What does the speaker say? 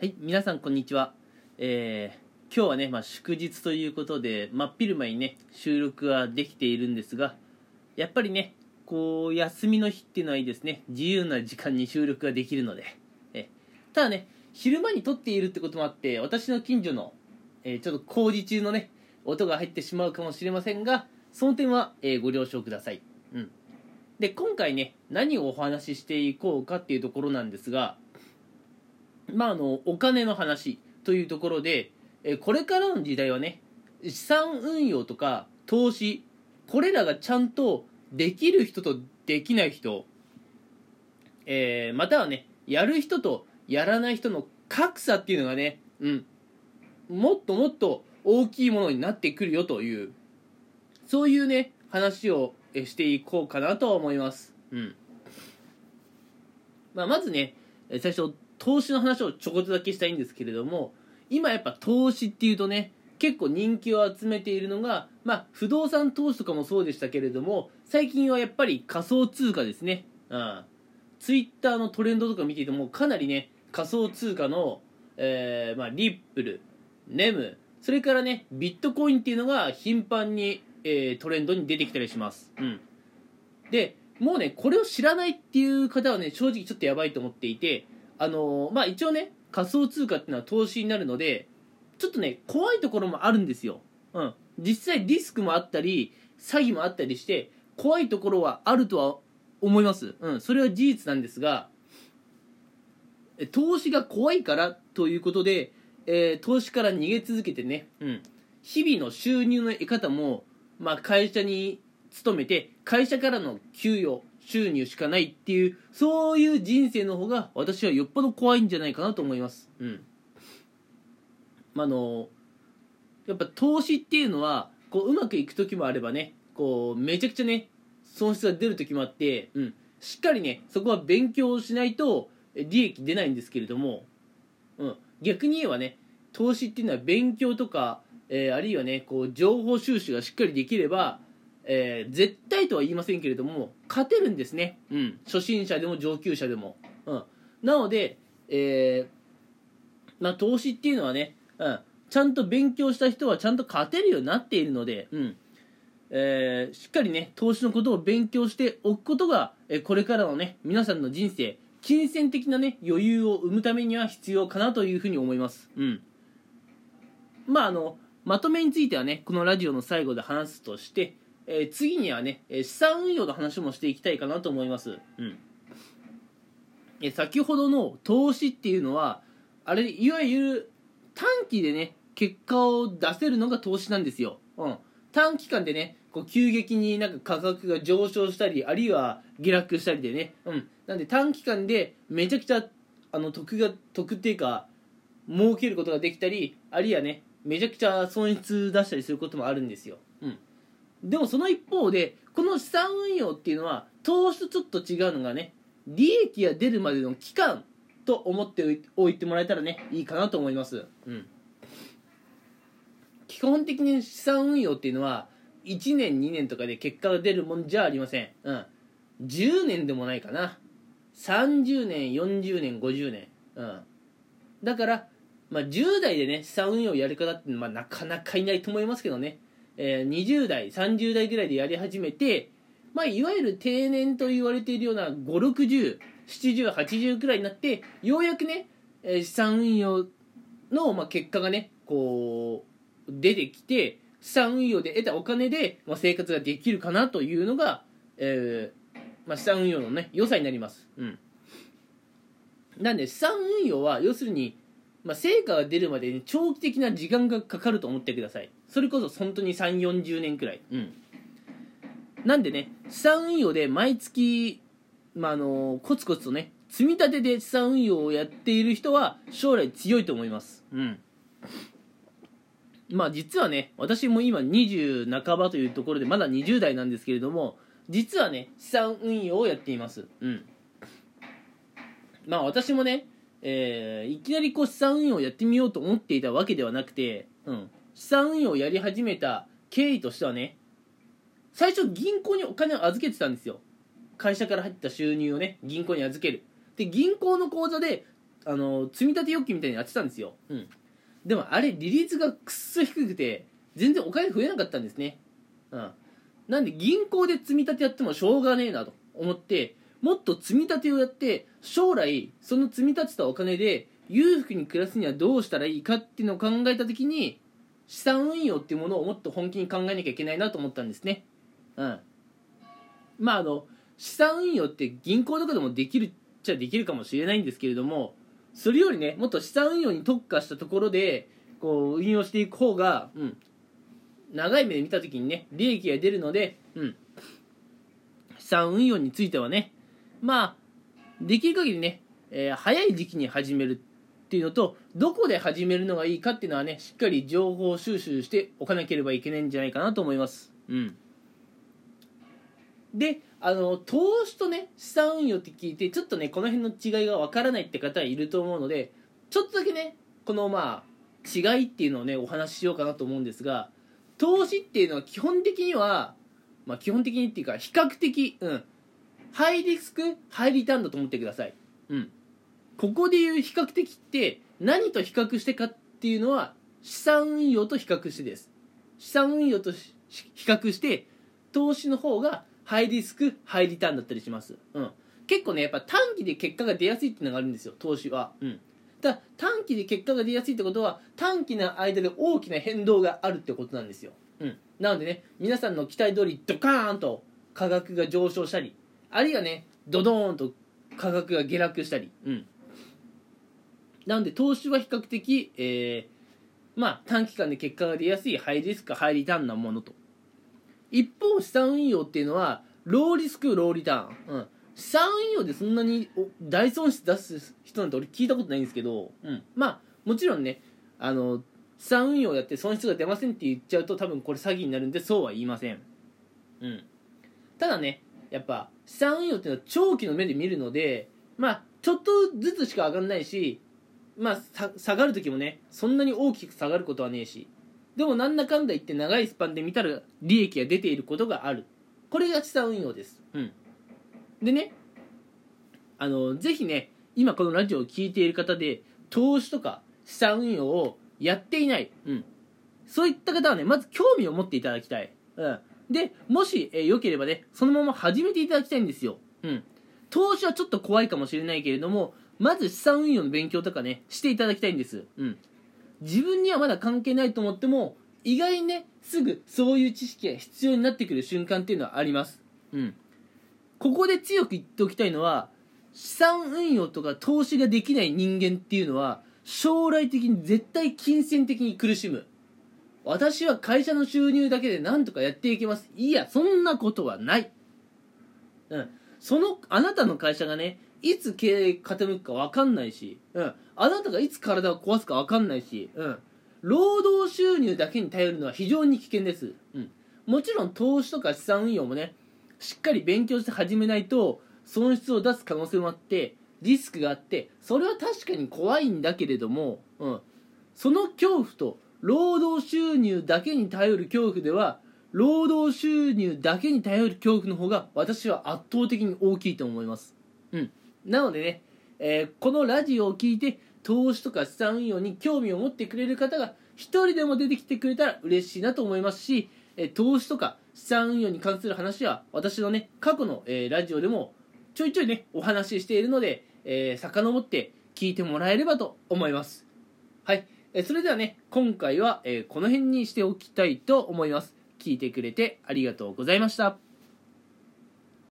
はい、皆さんこんにちは。えー、今日はね、まあ、祝日ということで、真っ昼間にね、収録はできているんですが、やっぱりね、こう、休みの日っていうのはいいですね、自由な時間に収録ができるので、えただね、昼間に撮っているってこともあって、私の近所の、えー、ちょっと工事中のね、音が入ってしまうかもしれませんが、その点は、えー、ご了承ください。うん。で、今回ね、何をお話ししていこうかっていうところなんですが、まあ、あのお金の話というところで、えこれからの時代はね資産運用とか投資これらがちゃんとできる人とできない人、えー、またはねやる人とやらない人の格差っていうのがね、うん、もっともっと大きいものになってくるよというそういうね話をしていこうかなと思います、うん。まあ、まずね最初投資の話をちょこっとだけしたいんですけれども今やっぱ投資っていうとね結構人気を集めているのが、まあ、不動産投資とかもそうでしたけれども最近はやっぱり仮想通貨ですね、うん、ツイッターのトレンドとか見ていてもかなりね仮想通貨の、えーまあ、リップルネムそれからねビットコインっていうのが頻繁に、えー、トレンドに出てきたりします、うん、でもうねこれを知らないっていう方はね正直ちょっとやばいと思っていてあのまあ一応ね仮想通貨っていうのは投資になるのでちょっとね怖いところもあるんですよ、うん、実際リスクもあったり詐欺もあったりして怖いところはあるとは思います、うん、それは事実なんですが投資が怖いからということで、えー、投資から逃げ続けてね、うん、日々の収入の得方も、まあ、会社に勤めて会社からの給与収入しかないっていうそういう人生の方が私はよっぽど怖いんじゃないかなと思います。うん。あのやっぱ投資っていうのはこううまくいく時もあればねこうめちゃくちゃね損失が出る時もあって、うん、しっかりねそこは勉強しないと利益出ないんですけれども、うん、逆に言えばね投資っていうのは勉強とか、えー、あるいはねこう情報収集がしっかりできればえー、絶対とは言いませんけれども勝てるんですね、うん、初心者でも上級者でも、うん、なので、えー、まあ、投資っていうのはね、うん、ちゃんと勉強した人はちゃんと勝てるようになっているので、うん。えー、しっかりね投資のことを勉強しておくことが、えこれからのね皆さんの人生金銭的なね余裕を生むためには必要かなというふうに思います、うん、まああのまとめについてはねこのラジオの最後で話すとしてえー、次にはね資産運用の話もしていきたいかなと思います、うん。え先ほどの投資っていうのはあれいわゆる短期でね結果を出せるのが投資なんですよ、うん、短期間でねこう急激になんか価格が上昇したりあるいは下落したりでね、うん、なんで短期間でめちゃくちゃあの得が得っていうか儲けることができたりあるいはねめちゃくちゃ損失出したりすることもあるんですよ、うん、でもその一方でこの資産運用っていうのは投資とちょっと違うのがね利益が出るまでの期間と思っておいてもらえたらねいいかなと思います。うん。基本的に資産運用っていうのは1年2年とかで結果が出るもんじゃありません。うん。10年でもないかな。30年40年50年。うん。だからまあ10代でね資産運用やる方ってまあなかなかいないと思いますけどね。えー、20代30代ぐらいでやり始めて、まあ、いわゆる定年と言われているような5607080くらいになってようやくね、え、資産運用の、ま、結果がねこう出てきて資産運用で得たお金で、ま、生活ができるかなというのが、えーまあ、資産運用のね良さになります、うん、なんで資産運用は要するにまあ、成果が出るまでに長期的な時間がかかると思ってください。それこそ本当に3 4 0年くらい。うん。なんでね資産運用で毎月、まあ、あのコツコツとね積み立てで資産運用をやっている人は将来強いと思います。うん。まあ実はね私も今20半ばというところでまだ20代なんですけれども実はね資産運用をやっています。うん。まあ私もねえー、いきなりこう資産運用をやってみようと思っていたわけではなくて、うん、資産運用をやり始めた経緯としてはね最初銀行にお金を預けてたんですよ。会社から入った収入をね銀行に預ける。で銀行の口座であの積立預金みたいにやってたんですよ、うん、でもあれ利率がくっそ低くて全然お金増えなかったんですね、うん、なんで銀行で積み立てやってもしょうがねえなと思ってもっと積み立てをやって将来その積み立てたお金で裕福に暮らすにはどうしたらいいかっていうのを考えた時に資産運用っていうものをもっと本気に考えなきゃいけないなと思ったんですね。うん。まああの資産運用って銀行とかでもできるっちゃできるかもしれないんですけれどもそれよりねもっと資産運用に特化したところでこう運用していく方が、うん、長い目で見た時にね利益が出るので、うん、資産運用についてはねまあできる限りね、えー、早い時期に始めるっていうのとどこで始めるのがいいかっていうのはねしっかり情報収集しておかなければいけないんじゃないかなと思います。うん。であの投資とね資産運用って聞いてちょっとねこの辺の違いがわからないって方いると思うのでちょっとだけねこのまあ違いっていうのをねお話ししようかなと思うんですが投資っていうのは基本的にはまあ基本的にっていうか比較的うんハイリスクハイリターンだと思ってください。うん。ここでいう比較的って何と比較してかっていうのは資産運用と比較してです。資産運用と比較して投資の方がハイリスクハイリターンだったりします、うん、結構ねやっぱ短期で結果が出やすいっていうのがあるんですよ投資は、うん、だ短期で結果が出やすいってことは短期の間で大きな変動があるってことなんですよ、うん、なのでね皆さんの期待通りドカーンと価格が上昇したりあるいはねドドーンと価格が下落したり、うん、なので投資は比較的、えー、まあ短期間で結果が出やすいハイリスクハイリターンなものと。一方資産運用っていうのはローリスクローリターン、うん、資産運用でそんなに大損失出す人なんて俺聞いたことないんですけど、うん、まあもちろんねあの資産運用やって損失が出ませんって言っちゃうと多分これ詐欺になるんでそうは言いません、うん、ただねやっぱ資産運用っていうのは長期の目で見るのでまあちょっとずつしか上がんないしまあ下がる時もねそんなに大きく下がることはねえしでもなんだかんだ言って長いスパンで見たら利益が出ていることがある。これが資産運用です。うん。でねあのぜひね今このラジオを聴いている方で投資とか資産運用をやっていない、うん、そういった方はねまず興味を持っていただきたい、うん、でもし、えー、よければねそのまま始めていただきたいんですよ、うん、投資はちょっと怖いかもしれないけれどもまず資産運用の勉強とかねしていただきたいんです、うん、自分にはまだ関係ないと思っても意外にねすぐそういう知識が必要になってくる瞬間っていうのはあります。うん。ここで強く言っておきたいのは資産運用とか投資ができない人間っていうのは将来的に絶対金銭的に苦しむ私は会社の収入だけで何とかやっていけます。いやそんなことはない。うん。そのあなたの会社がねいつ経営傾くか分かんないし、うん、あなたがいつ体を壊すか分かんないし、うん、労働収入だけに頼るのは非常に危険です、うん、もちろん投資とか資産運用もねしっかり勉強して始めないと損失を出す可能性もあってリスクがあってそれは確かに怖いんだけれども、うん、その恐怖と労働収入だけに頼る恐怖では労働収入だけに頼る恐怖の方が私は圧倒的に大きいと思います。うん。なのでね、えー、このラジオを聞いて投資とか資産運用に興味を持ってくれる方が一人でも出てきてくれたら嬉しいなと思いますし、えー、投資とか資産運用に関する話は私のね過去の、えー、ラジオでもちょいちょいねお話ししているので、えー、遡って聞いてもらえればと思います。はい、え、それではね今回は、えー、この辺にしておきたいと思います。聞いてくれてありがとうございました。